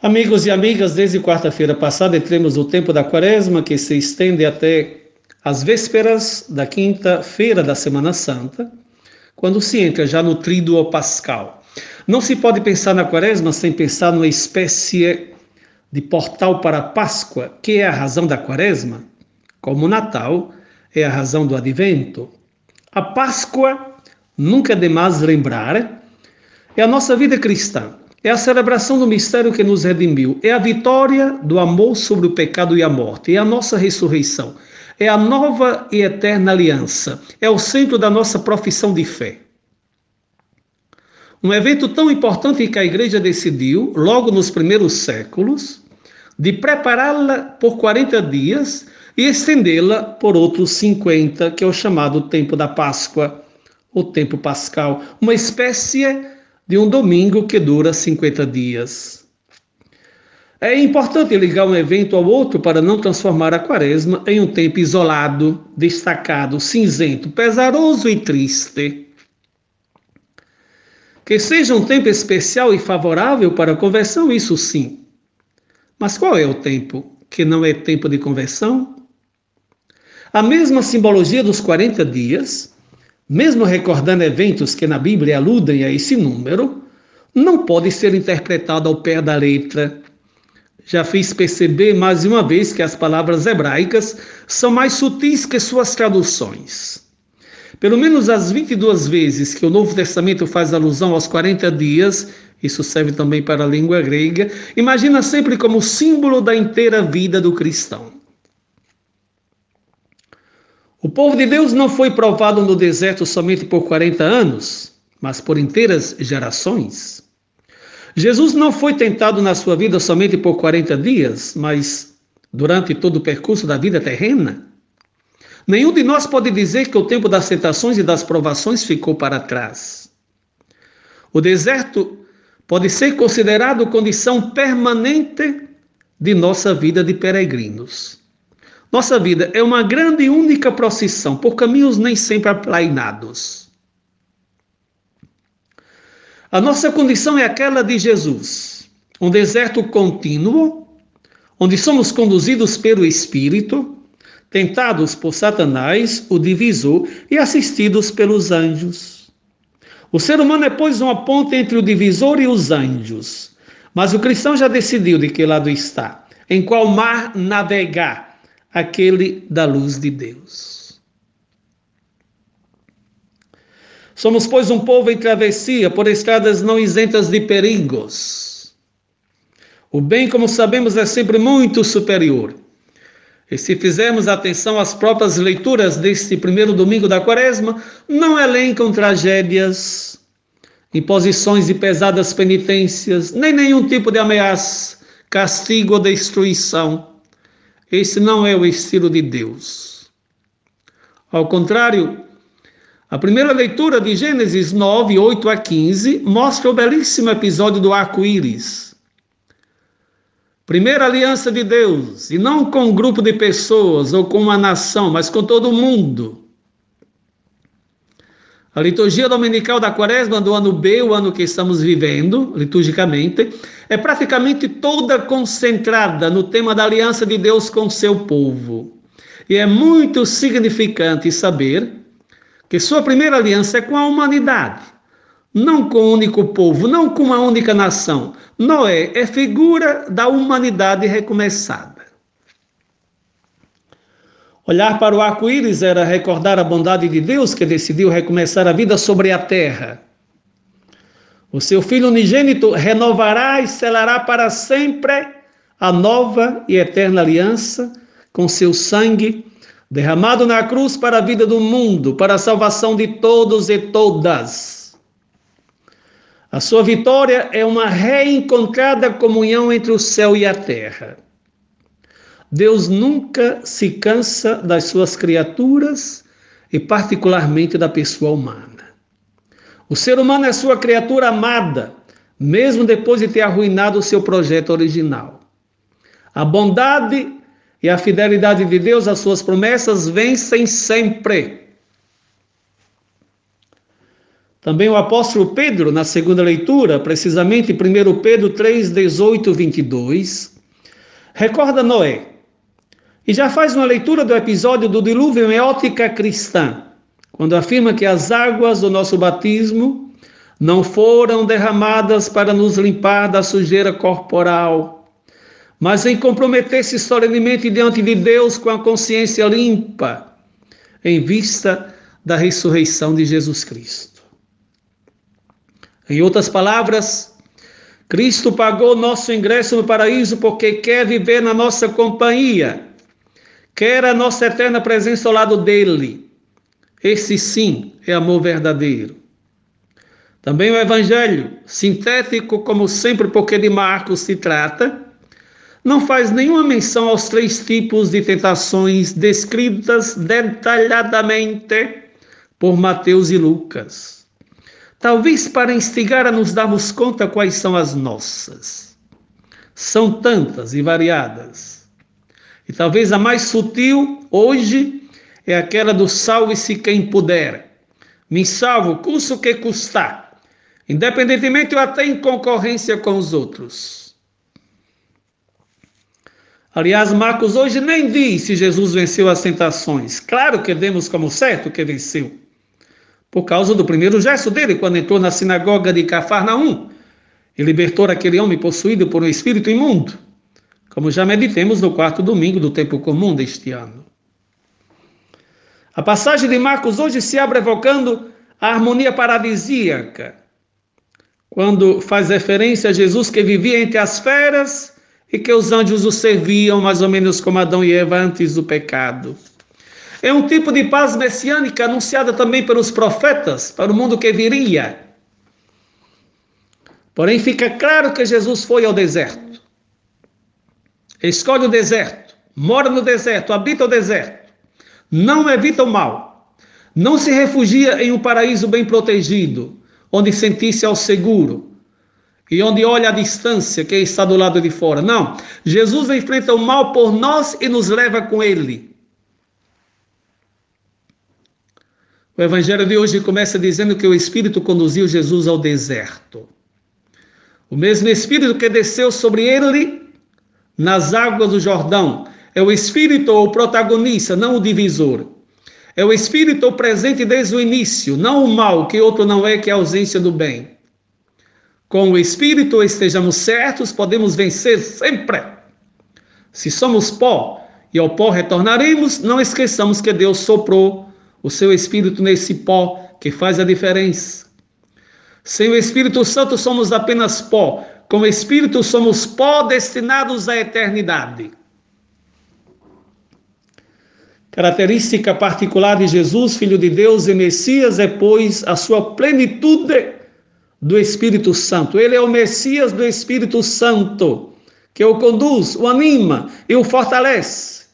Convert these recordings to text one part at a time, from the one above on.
Amigos e amigas, desde quarta-feira passada entremos o tempo da quaresma, que se estende até as vésperas da quinta-feira da Semana Santa, quando se entra já no tríduo pascal. Não se pode pensar na quaresma sem pensar numa espécie de portal para a Páscoa, que é a razão da quaresma, como o Natal é a razão do advento. A Páscoa, nunca é demais lembrar, é a nossa vida cristã é a celebração do mistério que nos redimiu, é a vitória do amor sobre o pecado e a morte, é a nossa ressurreição, é a nova e eterna aliança, é o centro da nossa profissão de fé. Um evento tão importante que a igreja decidiu, logo nos primeiros séculos, de prepará-la por 40 dias e estendê-la por outros 50, que é o chamado tempo da Páscoa, o tempo pascal, uma espécie de um domingo que dura 50 dias. É importante ligar um evento ao outro para não transformar a quaresma em um tempo isolado, destacado, cinzento, pesaroso e triste. Que seja um tempo especial e favorável para a conversão, isso sim. Mas qual é o tempo que não é tempo de conversão? A mesma simbologia dos 40 dias mesmo recordando eventos que na Bíblia aludem a esse número, não pode ser interpretado ao pé da letra. Já fiz perceber mais uma vez que as palavras hebraicas são mais sutis que suas traduções. Pelo menos as 22 vezes que o Novo Testamento faz alusão aos 40 dias, isso serve também para a língua grega, imagina sempre como símbolo da inteira vida do cristão. O povo de Deus não foi provado no deserto somente por 40 anos, mas por inteiras gerações. Jesus não foi tentado na sua vida somente por 40 dias, mas durante todo o percurso da vida terrena. Nenhum de nós pode dizer que o tempo das tentações e das provações ficou para trás. O deserto pode ser considerado condição permanente de nossa vida de peregrinos. Nossa vida é uma grande e única procissão, por caminhos nem sempre aplainados. A nossa condição é aquela de Jesus, um deserto contínuo, onde somos conduzidos pelo Espírito, tentados por Satanás, o divisor, e assistidos pelos anjos. O ser humano é, pois, uma ponte entre o divisor e os anjos. Mas o cristão já decidiu de que lado está, em qual mar navegar aquele da luz de Deus. Somos, pois, um povo em travessia por estradas não isentas de perigos. O bem, como sabemos, é sempre muito superior. E se fizermos atenção às próprias leituras deste primeiro domingo da quaresma, não elencam tragédias, imposições de pesadas penitências, nem nenhum tipo de ameaça, castigo ou destruição esse não é o estilo de Deus. Ao contrário, a primeira leitura de Gênesis 9, 8 a 15 mostra o belíssimo episódio do arco-íris. Primeira aliança de Deus, e não com um grupo de pessoas ou com uma nação, mas com todo mundo. A liturgia dominical da quaresma do ano B, o ano que estamos vivendo, liturgicamente, é praticamente toda concentrada no tema da aliança de Deus com seu povo. E é muito significante saber que sua primeira aliança é com a humanidade, não com um único povo, não com uma única nação. Noé é figura da humanidade recomeçada. Olhar para o arco-íris era recordar a bondade de Deus que decidiu recomeçar a vida sobre a terra. O seu Filho unigênito renovará e selará para sempre a nova e eterna aliança com seu sangue derramado na cruz para a vida do mundo, para a salvação de todos e todas. A sua vitória é uma reencontrada comunhão entre o céu e a terra. Deus nunca se cansa das suas criaturas e, particularmente, da pessoa humana. O ser humano é sua criatura amada, mesmo depois de ter arruinado o seu projeto original. A bondade e a fidelidade de Deus às suas promessas vencem sempre. Também o apóstolo Pedro, na segunda leitura, precisamente 1 Pedro 3, 18, 22, recorda Noé e já faz uma leitura do episódio do dilúvio em ótica cristã, quando afirma que as águas do nosso batismo não foram derramadas para nos limpar da sujeira corporal, mas em comprometer-se solenemente diante de Deus com a consciência limpa, em vista da ressurreição de Jesus Cristo. Em outras palavras, Cristo pagou nosso ingresso no paraíso porque quer viver na nossa companhia, quer a nossa eterna presença ao lado dele. Esse sim é amor verdadeiro. Também o Evangelho, sintético como sempre, porque de Marcos se trata, não faz nenhuma menção aos três tipos de tentações descritas detalhadamente por Mateus e Lucas. Talvez para instigar a nos darmos conta quais são as nossas. São tantas e variadas. E talvez a mais sutil hoje é aquela do salve-se quem puder. Me salvo, custa o que custar, independentemente ou até em concorrência com os outros. Aliás, Marcos hoje nem diz se Jesus venceu as tentações. Claro que demos como certo que venceu. Por causa do primeiro gesto dele, quando entrou na sinagoga de Cafarnaum e libertou aquele homem possuído por um espírito imundo, como já meditemos no quarto domingo do tempo comum deste ano. A passagem de Marcos hoje se abre evocando a harmonia paradisíaca, quando faz referência a Jesus que vivia entre as feras e que os anjos o serviam, mais ou menos como Adão e Eva antes do pecado. É um tipo de paz messiânica anunciada também pelos profetas para o mundo que viria. Porém, fica claro que Jesus foi ao deserto. Escolhe o deserto, mora no deserto, habita o deserto. Não evita o mal. Não se refugia em um paraíso bem protegido, onde sentisse ao seguro, e onde olha a distância que está do lado de fora. Não. Jesus enfrenta o mal por nós e nos leva com ele. O evangelho de hoje começa dizendo que o Espírito conduziu Jesus ao deserto. O mesmo Espírito que desceu sobre ele nas águas do Jordão. É o Espírito o protagonista, não o divisor. É o Espírito presente desde o início, não o mal, que outro não é, que é a ausência do bem. Com o Espírito estejamos certos, podemos vencer sempre. Se somos pó e ao pó retornaremos, não esqueçamos que Deus soprou o seu Espírito nesse pó que faz a diferença. Sem o Espírito Santo somos apenas pó, com o Espírito somos pó destinados à eternidade. Característica particular de Jesus, Filho de Deus e Messias, é, pois, a sua plenitude do Espírito Santo. Ele é o Messias do Espírito Santo, que o conduz, o anima e o fortalece.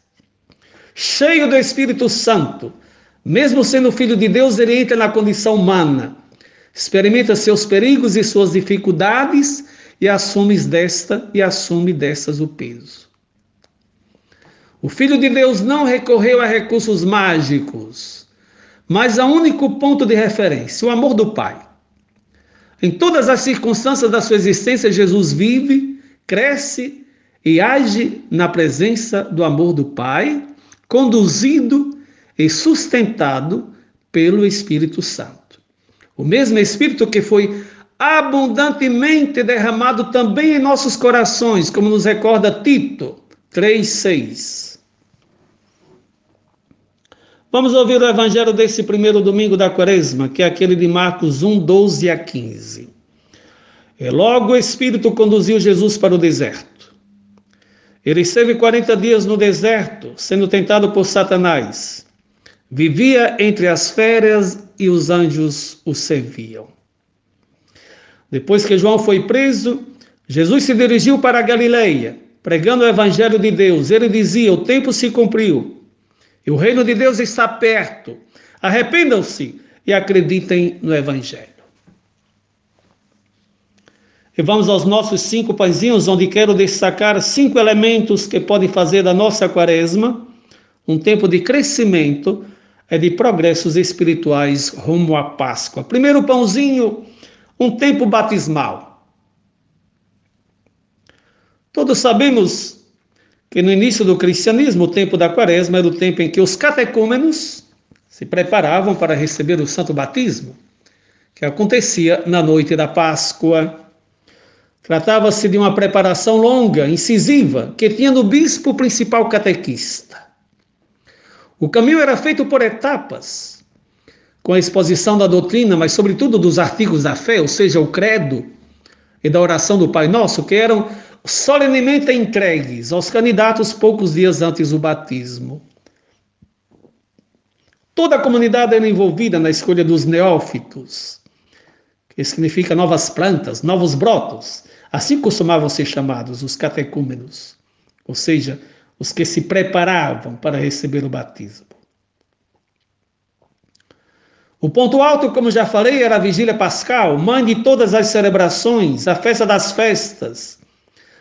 Cheio do Espírito Santo, mesmo sendo filho de Deus, ele entra na condição humana, experimenta seus perigos e suas dificuldades e assume desta e assume destas o peso. O filho de Deus não recorreu a recursos mágicos, mas a único ponto de referência, o amor do Pai. Em todas as circunstâncias da sua existência, Jesus vive, cresce e age na presença do amor do Pai, conduzido e sustentado pelo Espírito Santo. O mesmo Espírito que foi abundantemente derramado também em nossos corações, como nos recorda Tito 3,6. Vamos ouvir o evangelho desse primeiro domingo da quaresma, que é aquele de Marcos 1, 12 a 15. E logo o Espírito conduziu Jesus para o deserto. Ele esteve 40 dias no deserto, sendo tentado por Satanás. Vivia entre as férias e os anjos o serviam. Depois que João foi preso, Jesus se dirigiu para a Galileia, pregando o evangelho de Deus. Ele dizia: O tempo se cumpriu e o reino de Deus está perto. Arrependam-se e acreditem no Evangelho. E vamos aos nossos cinco pãezinhos, onde quero destacar cinco elementos que podem fazer da nossa quaresma um tempo de crescimento é de progressos espirituais rumo à Páscoa. Primeiro pãozinho, um tempo batismal. Todos sabemos que no início do cristianismo, o tempo da quaresma era o tempo em que os catecúmenos se preparavam para receber o santo batismo, que acontecia na noite da Páscoa. Tratava-se de uma preparação longa, incisiva, que tinha no bispo o principal catequista. O caminho era feito por etapas, com a exposição da doutrina, mas sobretudo dos artigos da fé, ou seja, o credo e da oração do Pai Nosso, que eram solenemente entregues aos candidatos poucos dias antes do batismo. Toda a comunidade era envolvida na escolha dos neófitos, que significa novas plantas, novos brotos. Assim costumavam ser chamados os catecúmenos, ou seja, os que se preparavam para receber o batismo. O ponto alto, como já falei, era a vigília pascal, mãe de todas as celebrações, a festa das festas,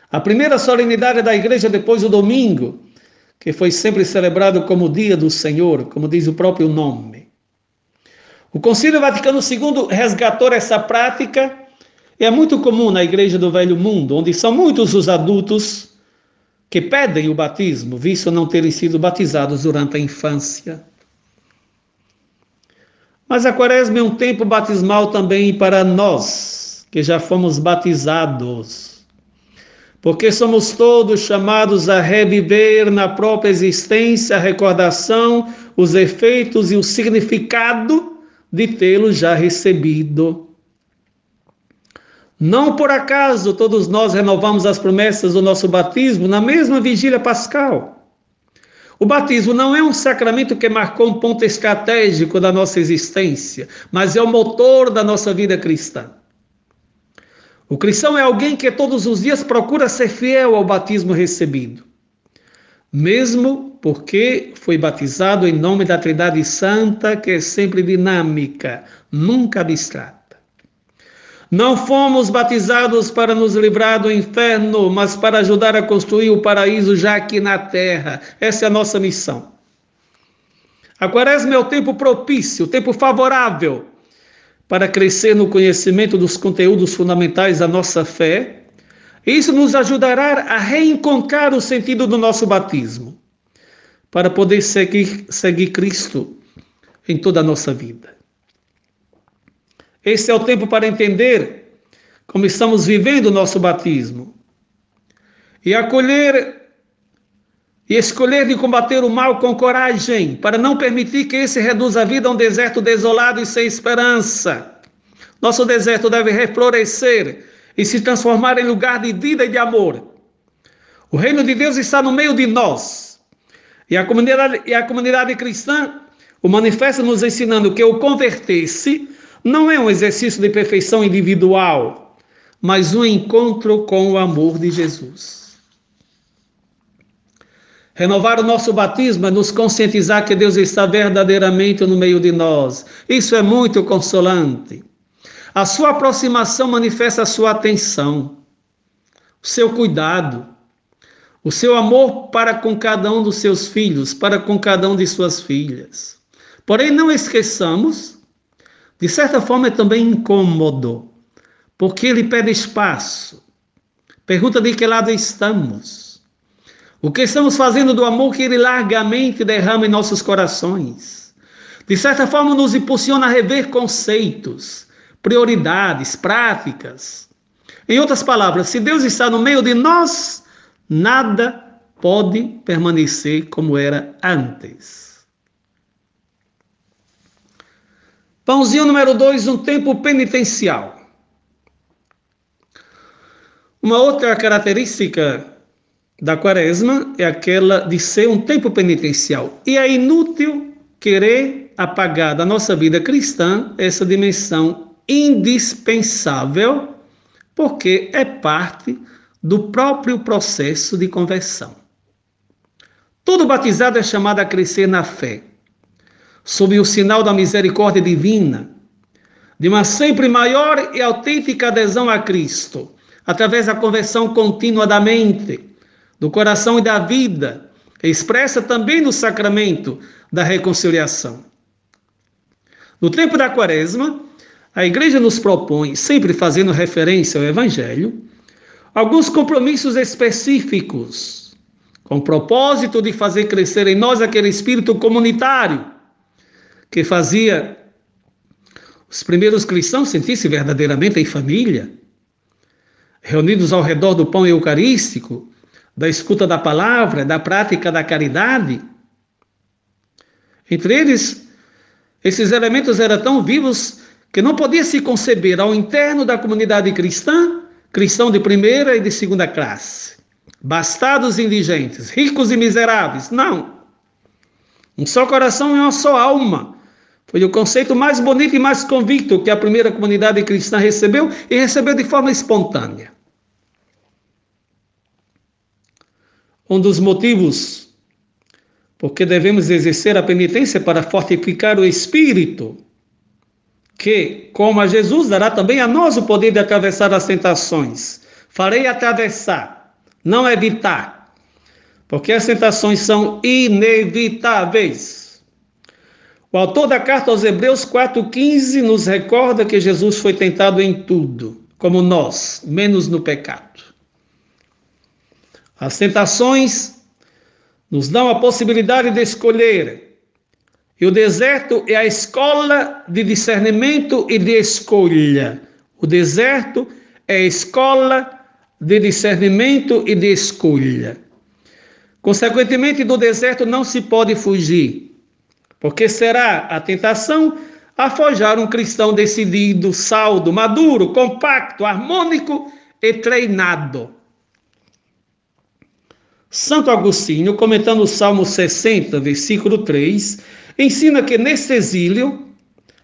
a primeira solenidade da igreja depois do domingo, que foi sempre celebrado como dia do Senhor, como diz o próprio nome. O Concílio Vaticano II resgatou essa prática e é muito comum na igreja do Velho Mundo, onde são muitos os adultos que pedem o batismo, visto não terem sido batizados durante a infância. Mas a quaresma é um tempo batismal também para nós, que já fomos batizados. Porque somos todos chamados a reviver na própria existência a recordação, os efeitos e o significado de tê-lo já recebido. Não por acaso todos nós renovamos as promessas do nosso batismo na mesma vigília pascal. O batismo não é um sacramento que marcou um ponto estratégico da nossa existência, mas é o motor da nossa vida cristã. O cristão é alguém que todos os dias procura ser fiel ao batismo recebido, mesmo porque foi batizado em nome da Trindade Santa, que é sempre dinâmica, nunca abstrata. Não fomos batizados para nos livrar do inferno, mas para ajudar a construir o paraíso já aqui na terra. Essa é a nossa missão. A quaresma é o tempo propício, o tempo favorável para crescer no conhecimento dos conteúdos fundamentais da nossa fé. Isso nos ajudará a reencontrar o sentido do nosso batismo, para poder seguir, seguir Cristo em toda a nossa vida. Esse é o tempo para entender como estamos vivendo o nosso batismo e acolher e escolher de combater o mal com coragem, para não permitir que esse reduza a vida a um deserto desolado e sem esperança. Nosso deserto deve reflorescer e se transformar em lugar de vida e de amor. O reino de Deus está no meio de nós. E a comunidade, e a comunidade cristã o manifesta nos ensinando que o converter-se não é um exercício de perfeição individual, mas um encontro com o amor de Jesus. Renovar o nosso batismo é nos conscientizar que Deus está verdadeiramente no meio de nós. Isso é muito consolante. A sua aproximação manifesta a sua atenção, o seu cuidado, o seu amor para com cada um dos seus filhos, para com cada um de suas filhas. Porém, não esqueçamos de certa forma é também incômodo, porque ele pede espaço. Pergunta de que lado estamos. O que estamos fazendo do amor que ele largamente derrama em nossos corações. De certa forma, nos impulsiona a rever conceitos, prioridades, práticas. Em outras palavras, se Deus está no meio de nós, nada pode permanecer como era antes. Pãozinho número dois, um tempo penitencial. Uma outra característica da quaresma é aquela de ser um tempo penitencial. E é inútil querer apagar da nossa vida cristã essa dimensão indispensável, porque é parte do próprio processo de conversão. Todo batizado é chamado a crescer na fé sob o sinal da misericórdia divina, de uma sempre maior e autêntica adesão a Cristo, através da conversão contínua da mente, do coração e da vida, expressa também no sacramento da reconciliação. No tempo da quaresma, a igreja nos propõe, sempre fazendo referência ao Evangelho, alguns compromissos específicos, com o propósito de fazer crescer em nós aquele espírito comunitário que fazia os primeiros cristãos sentir-se verdadeiramente em família, reunidos ao redor do pão eucarístico, da escuta da palavra, da prática da caridade. Entre eles, esses elementos eram tão vivos que não podia se conceber ao interno da comunidade cristã, cristão de primeira e de segunda classe, bastados e indigentes, ricos e miseráveis. Não. Um só coração e uma só alma. Foi o conceito mais bonito e mais convicto que a primeira comunidade cristã recebeu e recebeu de forma espontânea. Um dos motivos porque devemos exercer a penitência para fortificar o espírito, que, como a Jesus, dará também a nós o poder de atravessar as tentações. Farei atravessar, não evitar, porque as tentações são inevitáveis. O autor da carta aos Hebreus 4,15 nos recorda que Jesus foi tentado em tudo, como nós, menos no pecado. As tentações nos dão a possibilidade de escolher. E o deserto é a escola de discernimento e de escolha. O deserto é a escola de discernimento e de escolha. Consequentemente, do deserto não se pode fugir, porque será a tentação a forjar um cristão decidido, saldo, maduro, compacto, harmônico e treinado. Santo Agostinho, comentando o Salmo 60, versículo 3, ensina que nesse exílio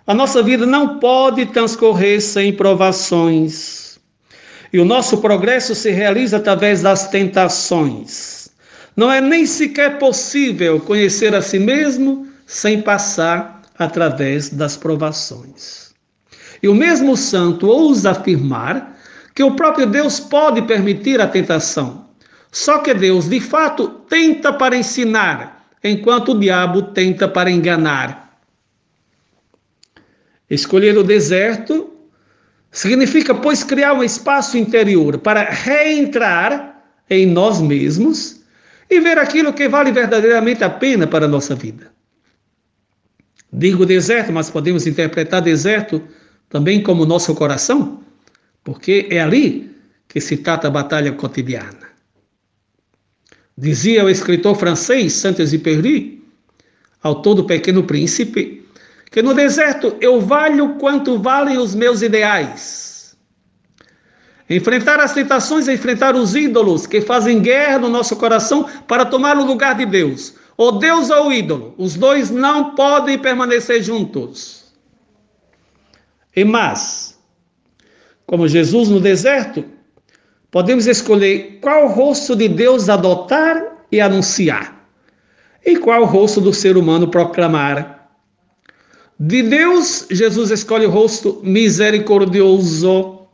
a nossa vida não pode transcorrer sem provações. E o nosso progresso se realiza através das tentações. Não é nem sequer possível conhecer a si mesmo sem passar através das provações. E o mesmo santo ousa afirmar que o próprio Deus pode permitir a tentação só que Deus, de fato, tenta para ensinar, enquanto o diabo tenta para enganar. Escolher o deserto significa, pois, criar um espaço interior para reentrar em nós mesmos e ver aquilo que vale verdadeiramente a pena para a nossa vida. Digo deserto, mas podemos interpretar deserto também como nosso coração, porque é ali que se trata a batalha cotidiana. Dizia o escritor francês Saint-Exupéry, autor do Pequeno Príncipe, que no deserto eu valho quanto valem os meus ideais. Enfrentar as tentações é enfrentar os ídolos que fazem guerra no nosso coração para tomar o lugar de Deus. Ou Deus ou o ídolo, os dois não podem permanecer juntos. E mais, como Jesus no deserto, Podemos escolher qual rosto de Deus adotar e anunciar, e qual rosto do ser humano proclamar. De Deus, Jesus escolhe o rosto misericordioso,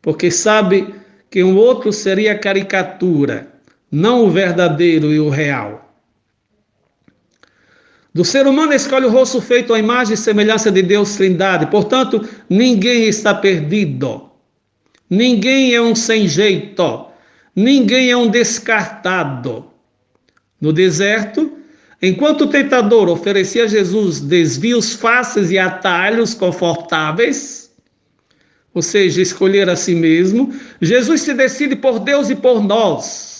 porque sabe que um outro seria caricatura, não o verdadeiro e o real. Do ser humano escolhe o rosto feito à imagem e semelhança de Deus Trindade, portanto, ninguém está perdido. Ninguém é um sem jeito, ninguém é um descartado. No deserto, enquanto o tentador oferecia a Jesus desvios fáceis e atalhos confortáveis, ou seja, escolher a si mesmo, Jesus se decide por Deus e por nós,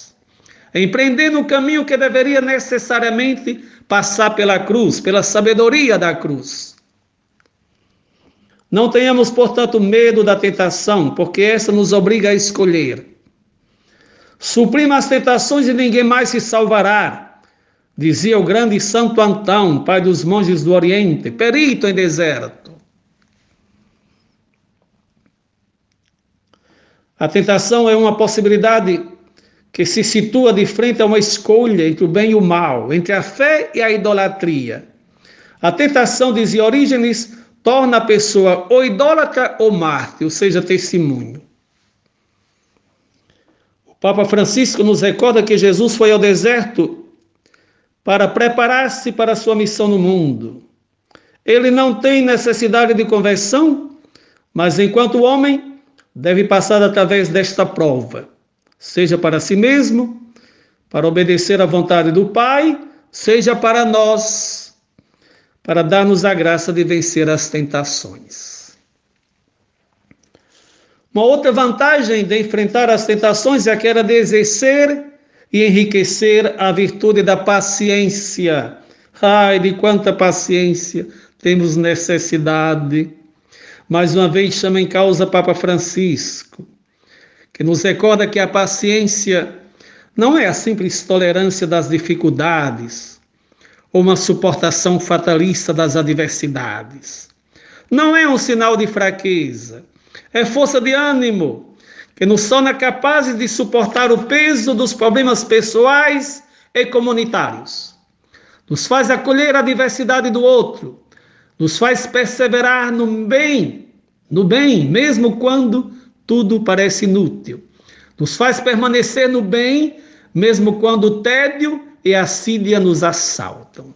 empreendendo o caminho que deveria necessariamente passar pela cruz, pela sabedoria da cruz. Não tenhamos, portanto, medo da tentação, porque essa nos obriga a escolher. Suprima as tentações e ninguém mais se salvará, dizia o grande Santo Antão, pai dos monges do Oriente, perito em deserto. A tentação é uma possibilidade que se situa de frente a uma escolha entre o bem e o mal, entre a fé e a idolatria. A tentação, dizia Orígenes, torna a pessoa ou idólatra ou mártir, ou seja, testemunho. O Papa Francisco nos recorda que Jesus foi ao deserto para preparar-se para a sua missão no mundo. ele não tem necessidade de conversão, mas enquanto homem, deve passar através desta prova, seja para si mesmo, para obedecer à vontade do Pai, seja para nós, para dar-nos a graça de vencer as tentações. Uma outra vantagem de enfrentar as tentações é aquela de exercer e enriquecer a virtude da paciência. Ai, de quanta paciência temos necessidade. Mais uma vez chama em causa Papa Francisco, que nos recorda que a paciência não é a simples tolerância das dificuldades ou uma suportação fatalista das adversidades. Não é um sinal de fraqueza, é força de ânimo que nos torna capazes de suportar o peso dos problemas pessoais e comunitários. Nos faz acolher a diversidade do outro, nos faz perseverar no bem, no bem, mesmo quando tudo parece inútil. Nos faz permanecer no bem mesmo quando o tédio e a sídia nos assaltam.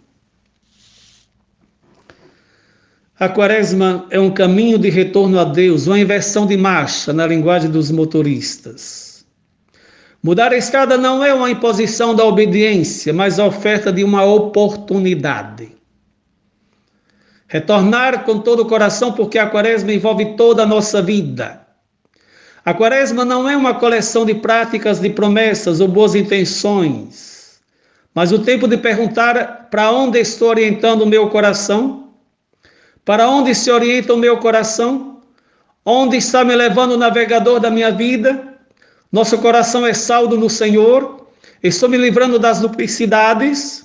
A quaresma é um caminho de retorno a Deus, uma inversão de marcha na linguagem dos motoristas. Mudar a estrada não é uma imposição da obediência, mas a oferta de uma oportunidade. Retornar com todo o coração, porque a quaresma envolve toda a nossa vida. A quaresma não é uma coleção de práticas, de promessas ou boas intenções, mas o tempo de perguntar para onde estou orientando o meu coração? Para onde se orienta o meu coração? Onde está me levando o navegador da minha vida? Nosso coração é saldo no Senhor? Estou me livrando das duplicidades?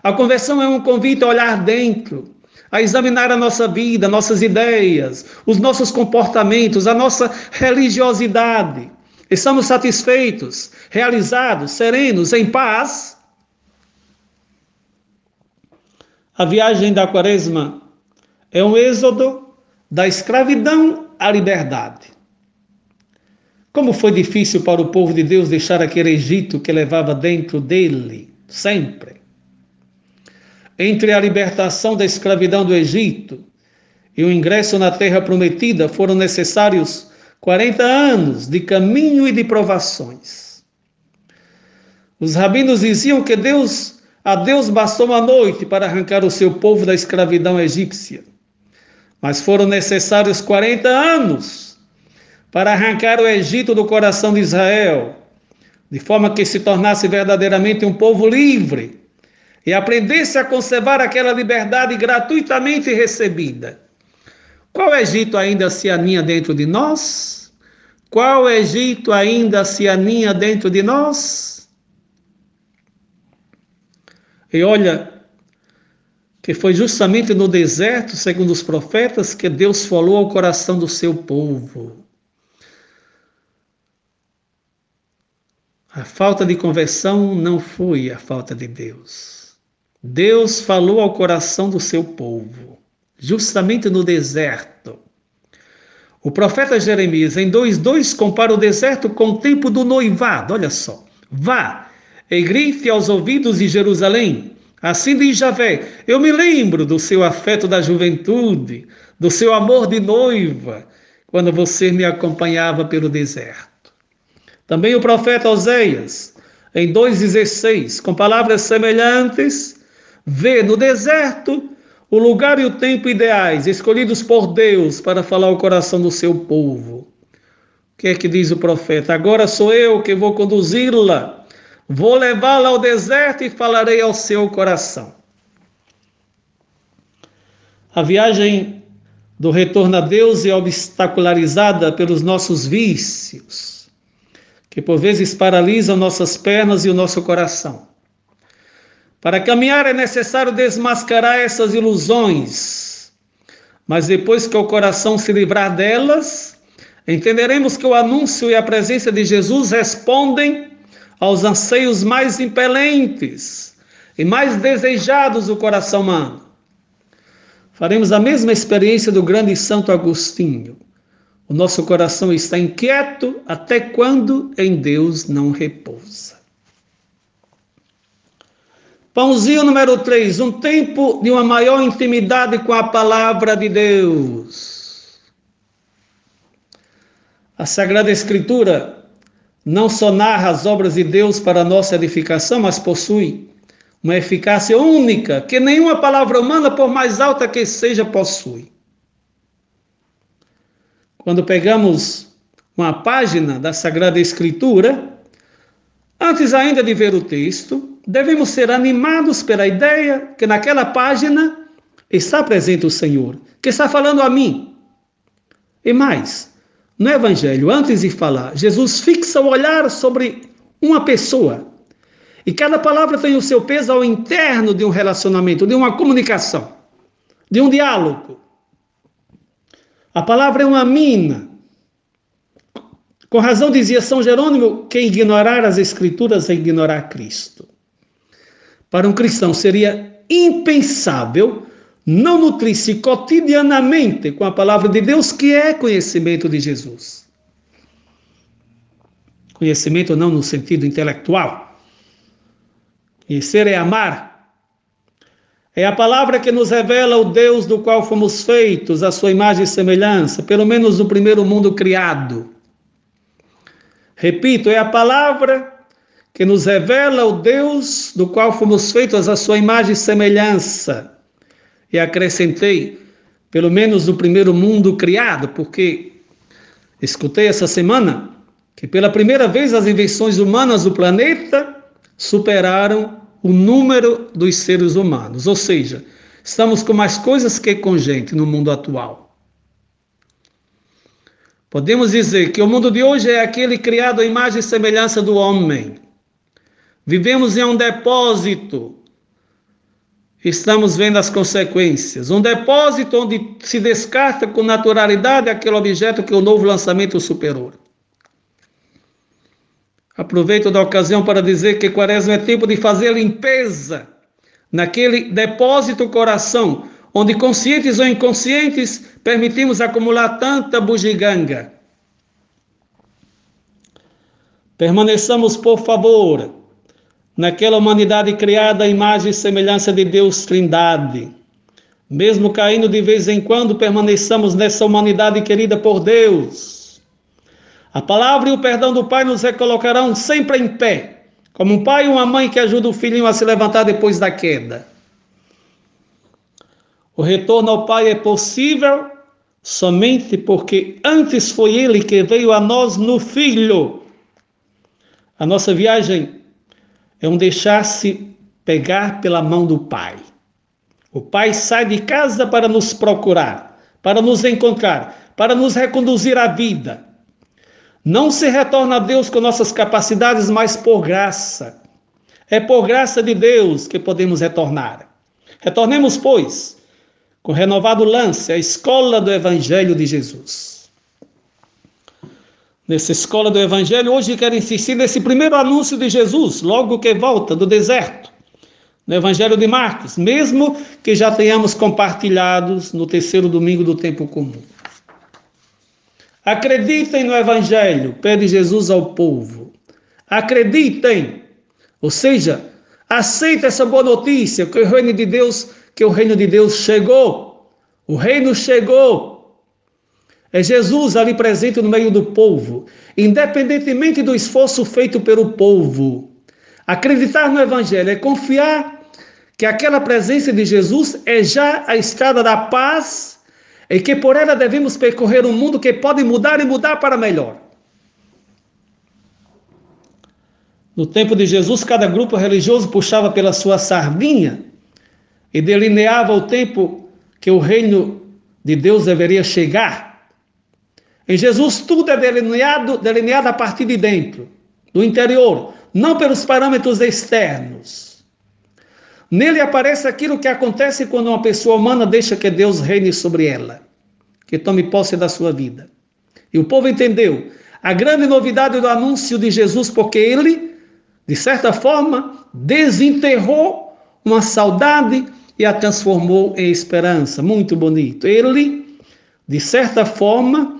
A conversão é um convite a olhar dentro, a examinar a nossa vida, nossas ideias, os nossos comportamentos, a nossa religiosidade. Estamos satisfeitos, realizados, serenos, em paz? A viagem da Quaresma é um êxodo da escravidão à liberdade. Como foi difícil para o povo de Deus deixar aquele Egito que levava dentro dele, sempre entre a libertação da escravidão do Egito e o ingresso na terra prometida foram necessários 40 anos de caminho e de provações. Os rabinos diziam que Deus, a Deus bastou uma noite para arrancar o seu povo da escravidão egípcia. Mas foram necessários 40 anos para arrancar o Egito do coração de Israel, de forma que se tornasse verdadeiramente um povo livre e aprendesse a conservar aquela liberdade gratuitamente recebida. Qual Egito ainda se aninha dentro de nós? Qual Egito ainda se aninha dentro de nós? E olha, que foi justamente no deserto, segundo os profetas, que Deus falou ao coração do seu povo. A falta de conversão não foi a falta de Deus. Deus falou ao coração do seu povo, justamente no deserto. O profeta Jeremias, em 2,2, compara o deserto com o tempo do noivado. Olha só. Vá e grite aos ouvidos de Jerusalém. Assim diz Javé: Eu me lembro do seu afeto da juventude, do seu amor de noiva, quando você me acompanhava pelo deserto. Também o profeta Oséias, em 2,16, com palavras semelhantes, vê no deserto o lugar e o tempo ideais, escolhidos por Deus para falar ao coração do seu povo. O que é que diz o profeta? Agora sou eu que vou conduzi-la, vou levá-la ao deserto e falarei ao seu coração. A viagem do retorno a Deus é obstacularizada pelos nossos vícios, que por vezes paralisam nossas pernas e o nosso coração. Para caminhar é necessário desmascarar essas ilusões, mas depois que o coração se livrar delas, entenderemos que o anúncio e a presença de Jesus respondem aos anseios mais impelentes e mais desejados do coração humano. Faremos a mesma experiência do grande Santo Agostinho. O nosso coração está inquieto até quando em Deus não repousa. Pãozinho número 3, um tempo de uma maior intimidade com a palavra de Deus. A Sagrada Escritura não só narra as obras de Deus para nossa edificação, mas possui uma eficácia única que nenhuma palavra humana, por mais alta que seja, possui. Quando pegamos uma página da Sagrada Escritura, antes ainda de ver o texto, devemos ser animados pela ideia que naquela página está presente o Senhor, que está falando a mim. E mais, no Evangelho, antes de falar, Jesus fixa o olhar sobre uma pessoa. E cada palavra tem o seu peso ao interno de um relacionamento, de uma comunicação, de um diálogo. A palavra é uma mina. Com razão dizia São Jerônimo: quem ignorar as Escrituras é ignorar Cristo. Para um cristão seria impensável não nutrir-se cotidianamente com a palavra de Deus, que é conhecimento de Jesus. Conhecimento não no sentido intelectual. Conhecer é amar. É a palavra que nos revela o Deus do qual fomos feitos, a sua imagem e semelhança, pelo menos no primeiro mundo criado. Repito, é a palavra que nos revela o Deus do qual fomos feitos a sua imagem e semelhança. E acrescentei, pelo menos no primeiro mundo criado, porque escutei essa semana que pela primeira vez as invenções humanas do planeta superaram o número dos seres humanos, ou seja, estamos com mais coisas que com gente no mundo atual. Podemos dizer que o mundo de hoje é aquele criado à imagem e semelhança do homem, Vivemos em um depósito. Estamos vendo as consequências. Um depósito onde se descarta com naturalidade aquele objeto que o novo lançamento superou. Aproveito da ocasião para dizer que Quaresma é tempo de fazer limpeza naquele depósito coração, onde conscientes ou inconscientes permitimos acumular tanta bugiganga. Permaneçamos, por favor, naquela humanidade criada à imagem e semelhança de Deus Trindade. Mesmo caindo de vez em quando, permaneçamos nessa humanidade querida por Deus. A palavra e o perdão do Pai nos recolocarão sempre em pé, como um pai e uma mãe que ajuda o filhinho a se levantar depois da queda. O retorno ao Pai é possível somente porque antes foi Ele que veio a nós no Filho. A nossa viagem é um deixar-se pegar pela mão do Pai. O Pai sai de casa para nos procurar, para nos encontrar, para nos reconduzir à vida. Não se retorna a Deus com nossas capacidades, mas por graça. É por graça de Deus que podemos retornar. Retornemos, pois, com renovado lance à escola do Evangelho de Jesus nessa escola do Evangelho, hoje quero insistir nesse primeiro anúncio de Jesus, logo que volta do deserto, no Evangelho de Marcos, mesmo que já tenhamos compartilhados no terceiro domingo do tempo comum. Acreditem no Evangelho, pede Jesus ao povo. Acreditem, ou seja, aceitem essa boa notícia que o reino de Deus, que o reino de Deus chegou. O reino chegou. É Jesus ali presente no meio do povo, independentemente do esforço feito pelo povo. Acreditar no Evangelho é confiar que aquela presença de Jesus é já a estrada da paz e que por ela devemos percorrer um mundo que pode mudar e mudar para melhor. No tempo de Jesus, cada grupo religioso puxava pela sua sardinha e delineava o tempo que o reino de Deus deveria chegar. Em Jesus, tudo é delineado, delineado a partir de dentro, do interior, não pelos parâmetros externos. Nele aparece aquilo que acontece quando uma pessoa humana deixa que Deus reine sobre ela, que tome posse da sua vida. E o povo entendeu a grande novidade do anúncio de Jesus, porque ele, de certa forma, desenterrou uma saudade e a transformou em esperança. Muito bonito. Ele, de certa forma,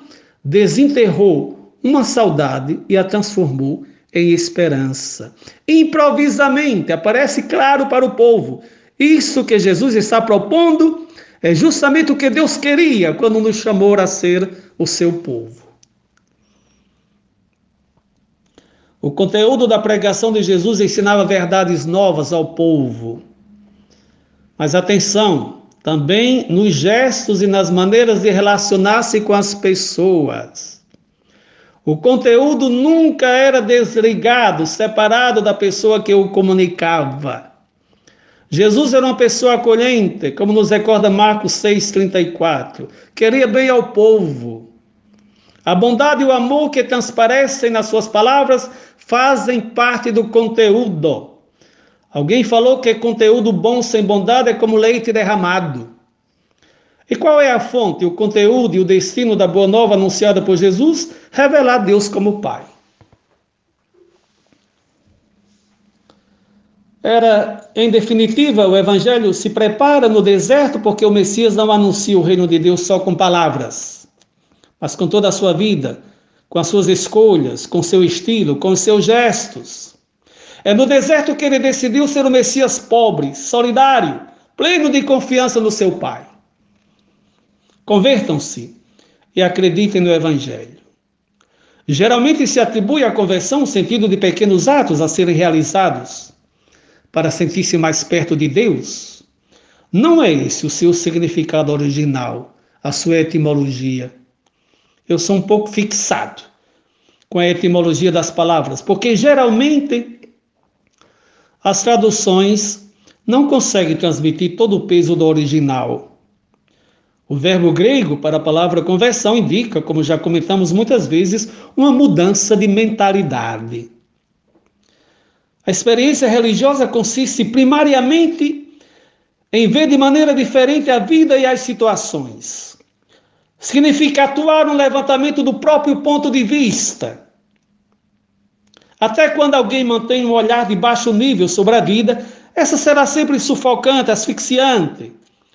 desenterrou uma saudade e a transformou em esperança. Improvisamente aparece claro para o povo. Isso que Jesus está propondo é justamente o que Deus queria quando nos chamou a ser o seu povo. O conteúdo da pregação de Jesus ensinava verdades novas ao povo. Mas atenção, também nos gestos e nas maneiras de relacionar-se com as pessoas. O conteúdo nunca era desligado, separado da pessoa que o comunicava. Jesus era uma pessoa acolhente, como nos recorda Marcos 6,34. Queria bem ao povo. A bondade e o amor que transparecem nas suas palavras fazem parte do conteúdo. Alguém falou que conteúdo bom sem bondade é como leite derramado. E qual é a fonte, o conteúdo e o destino da boa nova anunciada por Jesus? Revelar Deus como Pai. Era, em definitiva, o Evangelho se prepara no deserto porque o Messias não anuncia o reino de Deus só com palavras, mas com toda a sua vida, com as suas escolhas, com seu estilo, com seus gestos. É no deserto que ele decidiu ser o Messias pobre, solidário, pleno de confiança no seu Pai. Convertam-se e acreditem no Evangelho. Geralmente se atribui à conversão o sentido de pequenos atos a serem realizados para sentir-se mais perto de Deus. Não é esse o seu significado original, a sua etimologia. Eu sou um pouco fixado com a etimologia das palavras, porque geralmente as traduções não conseguem transmitir todo o peso do original. O verbo grego para a palavra conversão indica, como já comentamos muitas vezes, uma mudança de mentalidade. A experiência religiosa consiste primariamente em ver de maneira diferente a vida e as situações. Significa atuar no levantamento do próprio ponto de vista. Até quando alguém mantém um olhar de baixo nível sobre a vida, essa será sempre sufocante, asfixiante.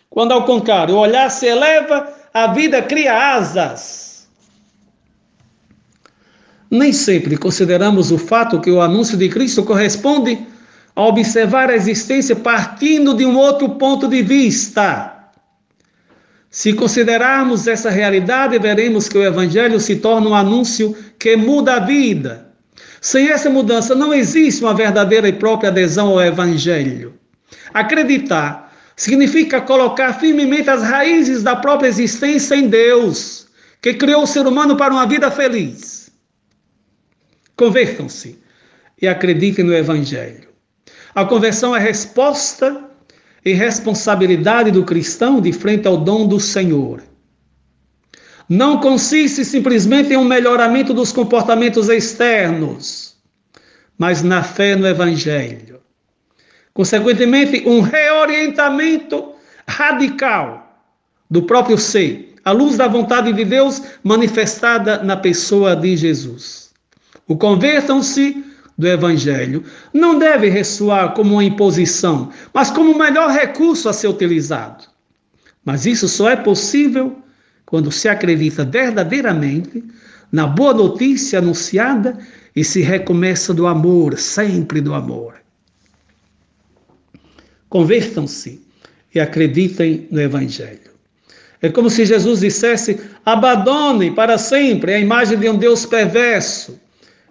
Quando, ao contrário, o olhar se eleva, a vida cria asas. Nem sempre consideramos o fato que o anúncio de Cristo corresponde a observar a existência partindo de um outro ponto de vista. Se considerarmos essa realidade, veremos que o Evangelho se torna um anúncio que muda a vida. Sem essa mudança, não existe uma verdadeira e própria adesão ao Evangelho. Acreditar Significa colocar firmemente as raízes da própria existência em Deus, que criou o ser humano para uma vida feliz. Convertam-se e acreditem no Evangelho. A conversão é resposta e responsabilidade do cristão de frente ao dom do Senhor. Não consiste simplesmente em um melhoramento dos comportamentos externos, mas na fé no Evangelho. Consequentemente, um reorientamento radical do próprio ser, à luz da vontade de Deus manifestada na pessoa de Jesus. O convertam-se do Evangelho não deve ressoar como uma imposição, mas como o melhor recurso a ser utilizado. Mas isso só é possível quando se acredita verdadeiramente na boa notícia anunciada e se recomeça do amor, sempre do amor. Convertam-se e acreditem no Evangelho. É como se Jesus dissesse: abandonem para sempre a imagem de um Deus perverso,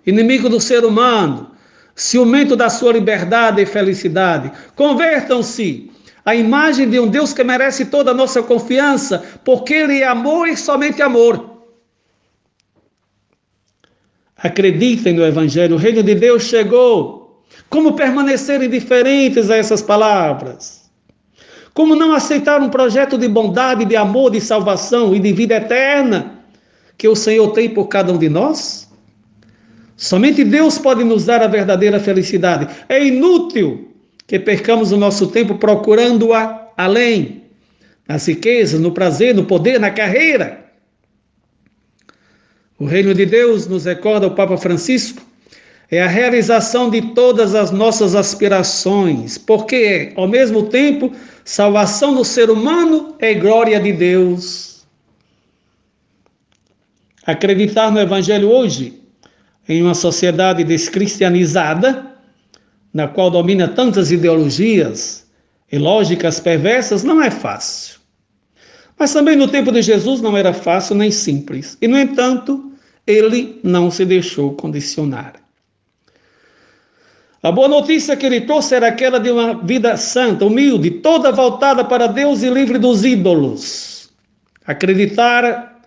inimigo do ser humano, ciumento da sua liberdade e felicidade. Convertam-se à imagem de um Deus que merece toda a nossa confiança, porque Ele é amor e somente amor. Acreditem no Evangelho, o reino de Deus chegou. Como permanecer indiferentes a essas palavras? Como não aceitar um projeto de bondade, de amor, de salvação e de vida eterna que o Senhor tem por cada um de nós? Somente Deus pode nos dar a verdadeira felicidade. É inútil que percamos o nosso tempo procurando-a além, nas riquezas, no prazer, no poder, na carreira. O reino de Deus, nos recorda o Papa Francisco, é a realização de todas as nossas aspirações, porque é, ao mesmo tempo, salvação do ser humano é glória de Deus. Acreditar no Evangelho hoje em uma sociedade descristianizada, na qual domina tantas ideologias e lógicas perversas, não é fácil. Mas também no tempo de Jesus não era fácil nem simples. E, no entanto, ele não se deixou condicionar. A boa notícia que ele trouxe era aquela de uma vida santa, humilde, toda voltada para Deus e livre dos ídolos. Acreditar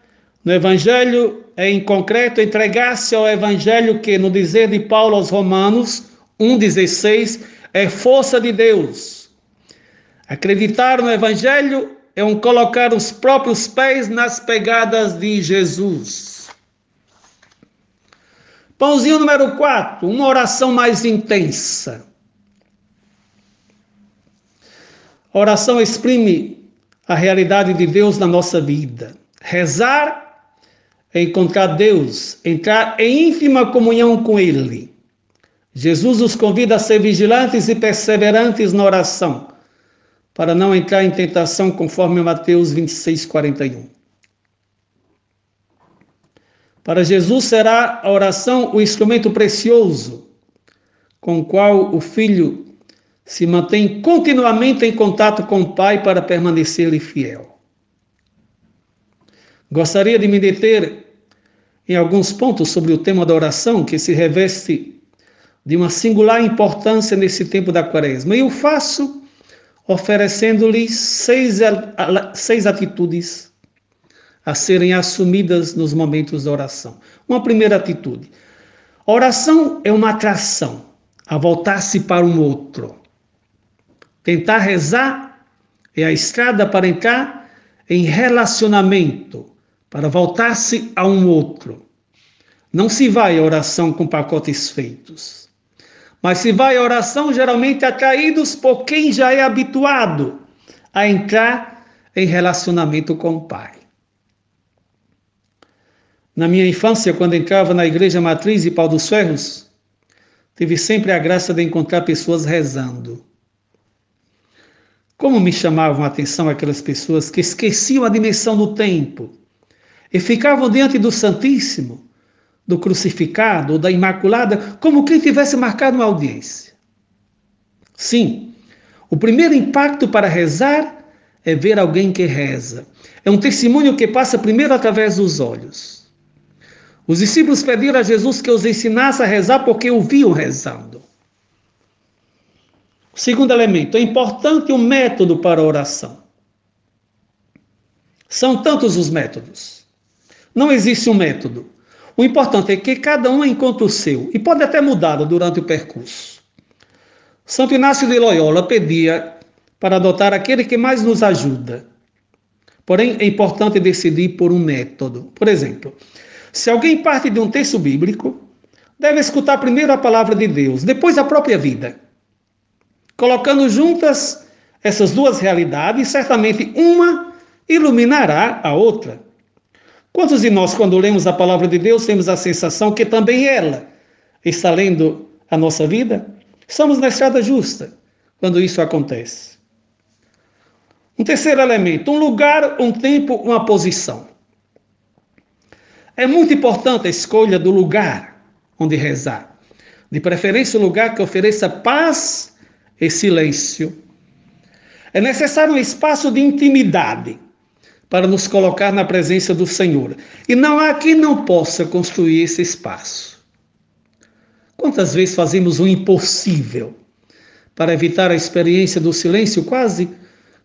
no Evangelho é, em concreto, entregar-se ao Evangelho que, no dizer de Paulo aos Romanos 1,16, é força de Deus. Acreditar no Evangelho é um colocar os próprios pés nas pegadas de Jesus. Pãozinho número 4, uma oração mais intensa. A oração exprime a realidade de Deus na nossa vida. Rezar é encontrar Deus, entrar em íntima comunhão com Ele. Jesus nos convida a ser vigilantes e perseverantes na oração, para não entrar em tentação, conforme Mateus 26, 41. Para Jesus será a oração o instrumento precioso com o qual o filho se mantém continuamente em contato com o Pai para permanecer-lhe fiel. Gostaria de me deter em alguns pontos sobre o tema da oração, que se reveste de uma singular importância nesse tempo da quaresma. E o faço oferecendo-lhes seis, seis atitudes a serem assumidas nos momentos da oração. Uma primeira atitude: oração é uma atração a voltar-se para um outro. Tentar rezar é a estrada para entrar em relacionamento para voltar-se a um outro. Não se vai à oração com pacotes feitos, mas se vai à oração geralmente atraídos por quem já é habituado a entrar em relacionamento com o Pai. Na minha infância, quando entrava na igreja matriz de Pau dos Ferros, tive sempre a graça de encontrar pessoas rezando. Como me chamavam a atenção aquelas pessoas que esqueciam a dimensão do tempo e ficavam diante do Santíssimo, do crucificado ou da Imaculada, como quem tivesse marcado uma audiência. Sim, o primeiro impacto para rezar é ver alguém que reza. É um testemunho que passa primeiro através dos olhos. Os discípulos pediram a Jesus que os ensinasse a rezar porque o viam rezando. Segundo elemento, é importante o método para a oração. São tantos os métodos. Não existe um método. O importante é que cada um encontre o seu e pode até mudar durante o percurso. Santo Inácio de Loyola pedia para adotar aquele que mais nos ajuda. Porém, é importante decidir por um método. Por exemplo, se alguém parte de um texto bíblico, deve escutar primeiro a palavra de Deus, depois a própria vida. Colocando juntas essas duas realidades, certamente uma iluminará a outra. Quantos de nós, quando lemos a palavra de Deus, temos a sensação que também ela está lendo a nossa vida? Estamos na estrada justa quando isso acontece. Um terceiro elemento: um lugar, um tempo, uma posição. É muito importante a escolha do lugar onde rezar. De preferência, um lugar que ofereça paz e silêncio. É necessário um espaço de intimidade para nos colocar na presença do Senhor. E não há quem não possa construir esse espaço. Quantas vezes fazemos o impossível para evitar a experiência do silêncio, quase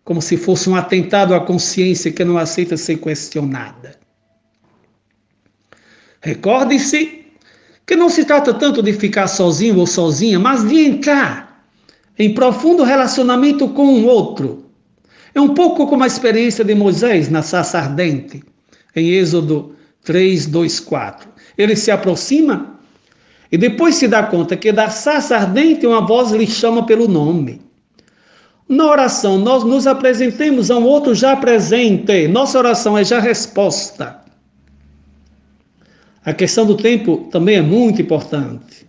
como se fosse um atentado à consciência que não aceita ser questionada? Recorde-se que não se trata tanto de ficar sozinho ou sozinha, mas de entrar em profundo relacionamento com o outro é um pouco como a experiência de Moisés na sarça ardente, em Êxodo 3, 2, 4. Ele se aproxima e depois se dá conta que da sarça ardente uma voz lhe chama pelo nome. Na oração, nós nos apresentemos a um outro já presente. Nossa oração é já resposta. A questão do tempo também é muito importante.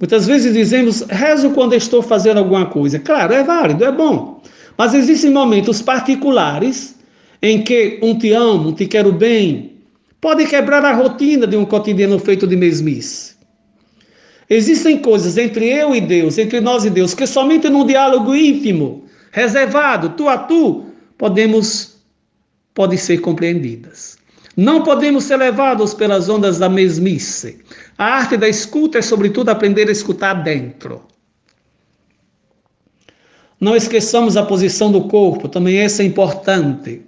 Muitas vezes dizemos, rezo quando estou fazendo alguma coisa. Claro, é válido, é bom. Mas existem momentos particulares em que um te amo, um te quero bem, pode quebrar a rotina de um cotidiano feito de mesmice. Existem coisas entre eu e Deus, entre nós e Deus, que somente num diálogo íntimo, reservado, tu a tu, podemos podem ser compreendidas. Não podemos ser levados pelas ondas da mesmice. A arte da escuta é, sobretudo, aprender a escutar dentro. Não esqueçamos a posição do corpo, também essa é importante.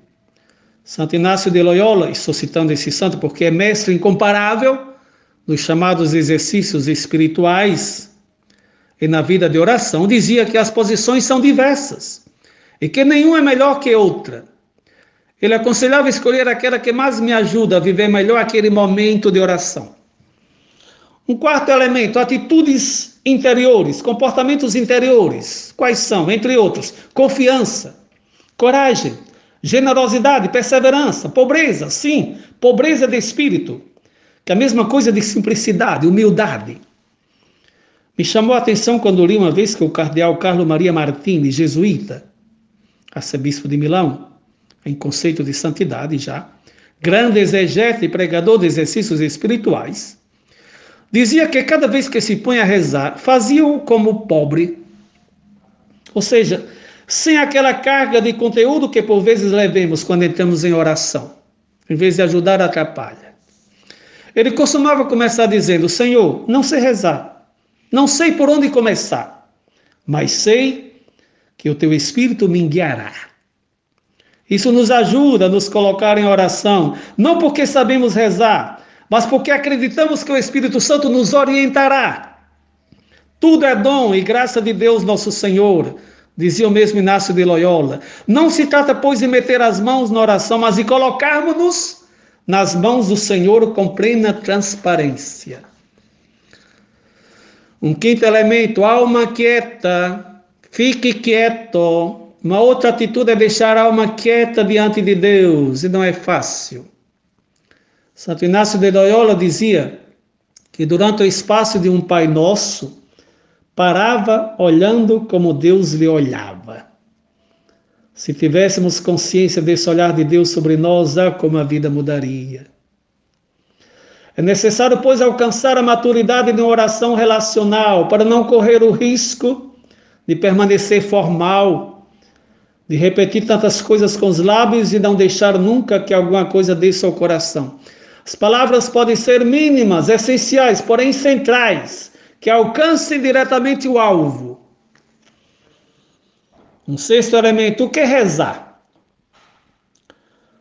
Santo Inácio de Loyola, estou citando esse santo porque é mestre incomparável nos chamados exercícios espirituais e na vida de oração, dizia que as posições são diversas e que nenhuma é melhor que outra. Ele aconselhava escolher aquela que mais me ajuda a viver melhor aquele momento de oração. Um quarto elemento, atitudes interiores, comportamentos interiores. Quais são? Entre outros, confiança, coragem, generosidade, perseverança, pobreza, sim, pobreza de espírito, que é a mesma coisa de simplicidade, humildade. Me chamou a atenção quando li uma vez que o cardeal Carlo Maria Martini, jesuíta, arcebispo de Milão, em conceito de santidade já, grande exegete e pregador de exercícios espirituais, Dizia que cada vez que se põe a rezar, fazia-o como pobre. Ou seja, sem aquela carga de conteúdo que por vezes levemos quando entramos em oração. Em vez de ajudar, atrapalha. Ele costumava começar dizendo: Senhor, não sei rezar, não sei por onde começar, mas sei que o teu Espírito me guiará. Isso nos ajuda a nos colocar em oração, não porque sabemos rezar, mas porque acreditamos que o Espírito Santo nos orientará. Tudo é dom e graça de Deus, nosso Senhor, dizia o mesmo Inácio de Loyola. Não se trata, pois, de meter as mãos na oração, mas de colocarmos-nos nas mãos do Senhor com plena transparência. Um quinto elemento, alma quieta, fique quieto. Uma outra atitude é deixar a alma quieta diante de Deus, e não é fácil. Santo Inácio de Loyola dizia que durante o espaço de um Pai Nosso, parava olhando como Deus lhe olhava. Se tivéssemos consciência desse olhar de Deus sobre nós, ah, como a vida mudaria. É necessário, pois, alcançar a maturidade de uma oração relacional para não correr o risco de permanecer formal, de repetir tantas coisas com os lábios e não deixar nunca que alguma coisa desça ao coração. As palavras podem ser mínimas, essenciais, porém centrais, que alcancem diretamente o alvo. Um sexto elemento, o que rezar?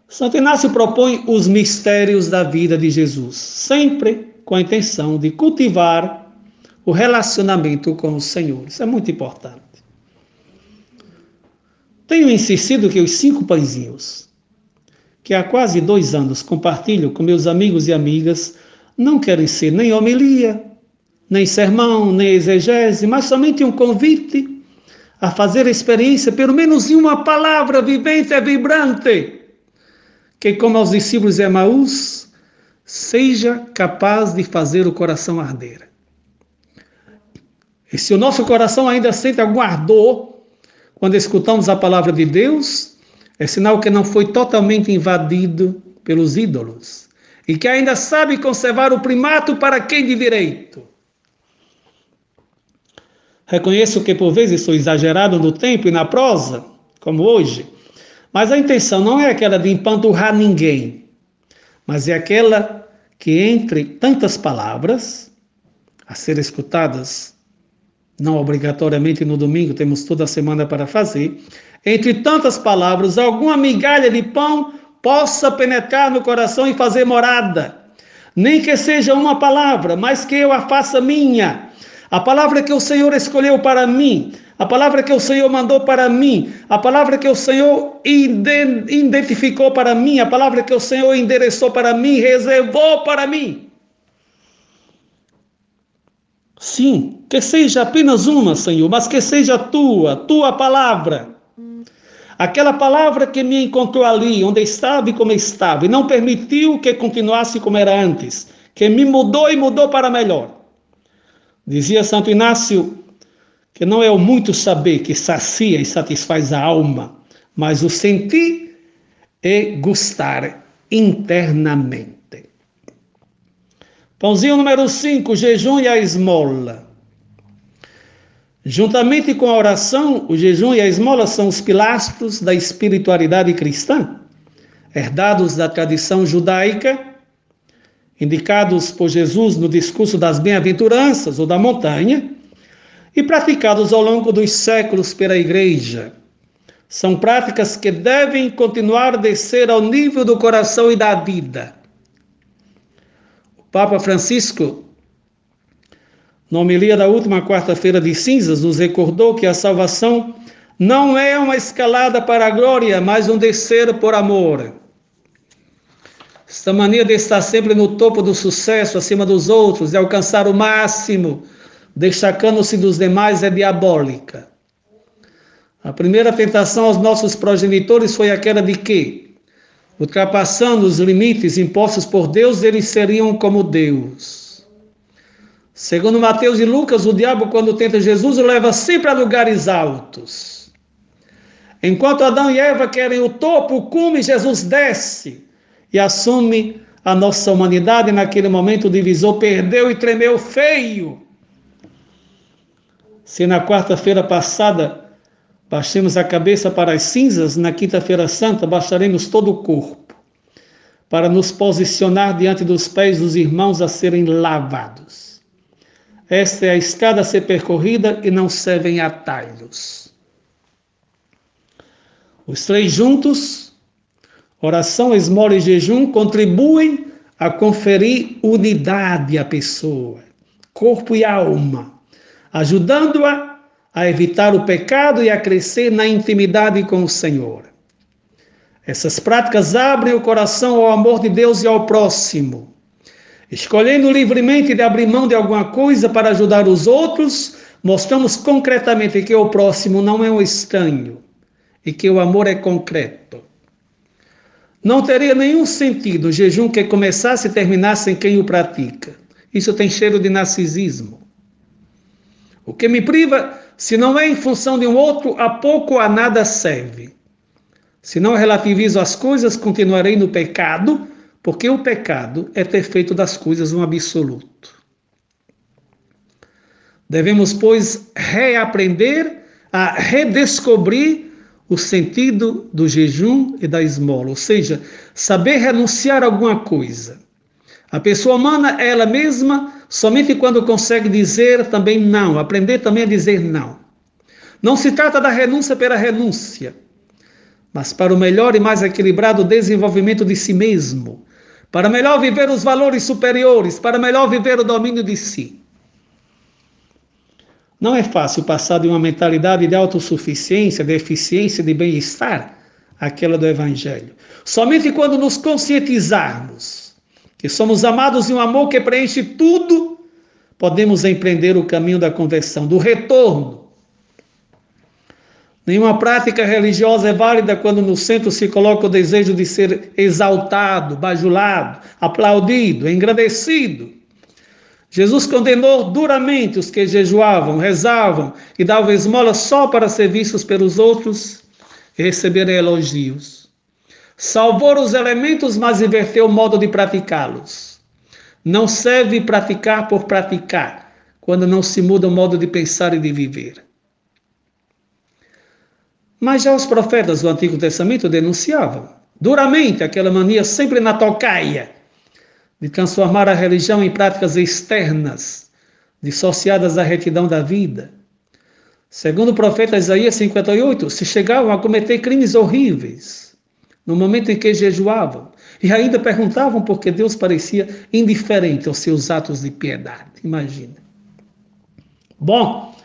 Santo Inácio propõe os mistérios da vida de Jesus, sempre com a intenção de cultivar o relacionamento com o Senhor. Isso é muito importante. Tenho insistido que os cinco pãezinhos que há quase dois anos compartilho com meus amigos e amigas, não querem ser nem homilia, nem sermão, nem exegese, mas somente um convite a fazer a experiência, pelo menos em uma palavra vivente e vibrante, que, como aos discípulos de Emaús, seja capaz de fazer o coração arder. E se o nosso coração ainda sente algum ardor quando escutamos a palavra de Deus, é sinal que não foi totalmente invadido pelos ídolos e que ainda sabe conservar o primato para quem de direito. Reconheço que por vezes sou exagerado no tempo e na prosa, como hoje, mas a intenção não é aquela de empanturrar ninguém, mas é aquela que entre tantas palavras a ser escutadas, não obrigatoriamente no domingo, temos toda a semana para fazer, entre tantas palavras, alguma migalha de pão possa penetrar no coração e fazer morada. Nem que seja uma palavra, mas que eu a faça minha. A palavra que o Senhor escolheu para mim, a palavra que o Senhor mandou para mim, a palavra que o Senhor identificou para mim, a palavra que o Senhor endereçou para mim, reservou para mim. Sim, que seja apenas uma, Senhor, mas que seja tua, tua palavra. Aquela palavra que me encontrou ali, onde estava e como estava, e não permitiu que continuasse como era antes, que me mudou e mudou para melhor. Dizia Santo Inácio que não é o muito saber que sacia e satisfaz a alma, mas o sentir e gostar internamente. Pãozinho número 5, jejum e a esmola. Juntamente com a oração, o jejum e a esmola são os pilastros da espiritualidade cristã, herdados da tradição judaica, indicados por Jesus no discurso das bem-aventuranças ou da montanha, e praticados ao longo dos séculos pela Igreja. São práticas que devem continuar a descer ao nível do coração e da vida Papa Francisco, na homilia da última quarta-feira de cinzas, nos recordou que a salvação não é uma escalada para a glória, mas um descer por amor. Esta mania de estar sempre no topo do sucesso, acima dos outros, de alcançar o máximo, destacando-se dos demais, é diabólica. A primeira tentação aos nossos progenitores foi aquela de que, ultrapassando os limites impostos por Deus, eles seriam como Deus. Segundo Mateus e Lucas, o diabo, quando tenta Jesus, o leva sempre a lugares altos. Enquanto Adão e Eva querem o topo, o cume, Jesus desce e assume a nossa humanidade. Naquele momento, o divisor perdeu e tremeu feio. Se na quarta-feira passada Baixemos a cabeça para as cinzas, na quinta-feira santa baixaremos todo o corpo, para nos posicionar diante dos pés dos irmãos a serem lavados. Esta é a escada a ser percorrida e não servem atalhos. Os três juntos, oração, esmola e jejum, contribuem a conferir unidade à pessoa, corpo e alma, ajudando-a a evitar o pecado e a crescer na intimidade com o Senhor. Essas práticas abrem o coração ao amor de Deus e ao próximo. Escolhendo livremente de abrir mão de alguma coisa para ajudar os outros, mostramos concretamente que o próximo não é um estranho e que o amor é concreto. Não teria nenhum sentido o jejum que começasse e terminasse em quem o pratica. Isso tem cheiro de narcisismo. O que me priva se não é em função de um outro, a pouco a nada serve. Se não relativizo as coisas, continuarei no pecado, porque o pecado é ter feito das coisas um absoluto. Devemos, pois, reaprender a redescobrir o sentido do jejum e da esmola, ou seja, saber renunciar a alguma coisa. A pessoa humana é ela mesma somente quando consegue dizer também não, aprender também a dizer não. Não se trata da renúncia pela renúncia, mas para o melhor e mais equilibrado desenvolvimento de si mesmo, para melhor viver os valores superiores, para melhor viver o domínio de si. Não é fácil passar de uma mentalidade de autossuficiência, de eficiência, de bem-estar, àquela do Evangelho. Somente quando nos conscientizarmos que somos amados em um amor que preenche tudo, podemos empreender o caminho da conversão, do retorno. Nenhuma prática religiosa é válida quando no centro se coloca o desejo de ser exaltado, bajulado, aplaudido, engrandecido. Jesus condenou duramente os que jejuavam, rezavam e davam esmola só para ser vistos pelos outros e receberem elogios. Salvou os elementos, mas inverteu o modo de praticá-los. Não serve praticar por praticar, quando não se muda o modo de pensar e de viver. Mas já os profetas do Antigo Testamento denunciavam duramente aquela mania sempre na tocaia de transformar a religião em práticas externas, dissociadas da retidão da vida. Segundo o profeta Isaías 58, se chegavam a cometer crimes horríveis no momento em que jejuavam, e ainda perguntavam por que Deus parecia indiferente aos seus atos de piedade. Imagina. Bom,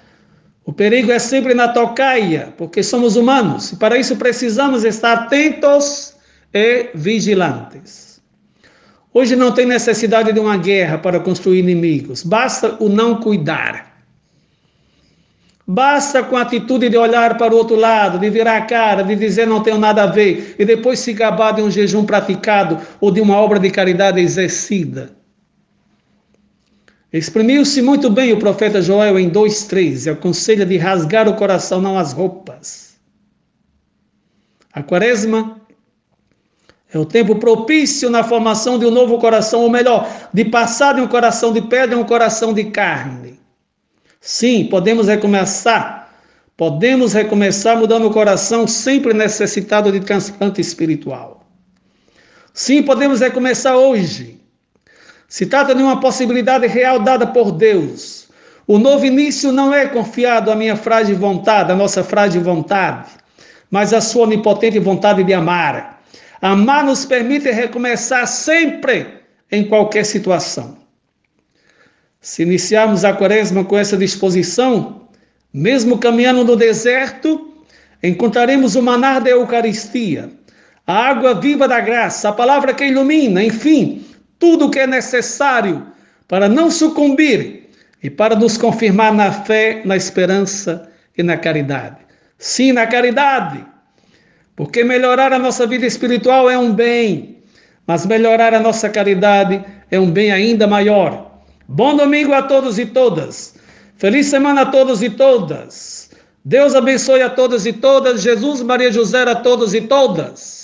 o perigo é sempre na tocaia, porque somos humanos e para isso precisamos estar atentos e vigilantes. Hoje não tem necessidade de uma guerra para construir inimigos, basta o não cuidar. Basta com a atitude de olhar para o outro lado, de virar a cara, de dizer não tenho nada a ver, e depois se gabar de um jejum praticado ou de uma obra de caridade exercida. Exprimiu-se muito bem o profeta Joel em 2,3 e aconselha de rasgar o coração, não as roupas. A quaresma É o tempo propício na formação de um novo coração, ou melhor, de passar de um coração de pedra a um coração de carne. Sim, podemos recomeçar. Podemos recomeçar mudando o coração sempre necessitado de transplante espiritual. Sim, podemos recomeçar hoje. Se trata de uma possibilidade real dada por Deus. O novo início não é confiado à minha frágil vontade, à nossa frágil vontade, mas à sua onipotente vontade de amar. Amar nos permite recomeçar sempre, em qualquer situação. Se iniciarmos a quaresma com essa disposição, mesmo caminhando no deserto, encontraremos o manar da Eucaristia, a água viva da graça, a palavra que ilumina, enfim, tudo o que é necessário para não sucumbir e para nos confirmar na fé, na esperança e na caridade. Sim, na caridade porque melhorar a nossa vida espiritual é um bem, mas melhorar a nossa caridade é um bem ainda maior. Bom domingo a todos e todas. Feliz semana a todos e todas. Deus abençoe a todos e todas. Jesus, Maria José a todos e todas.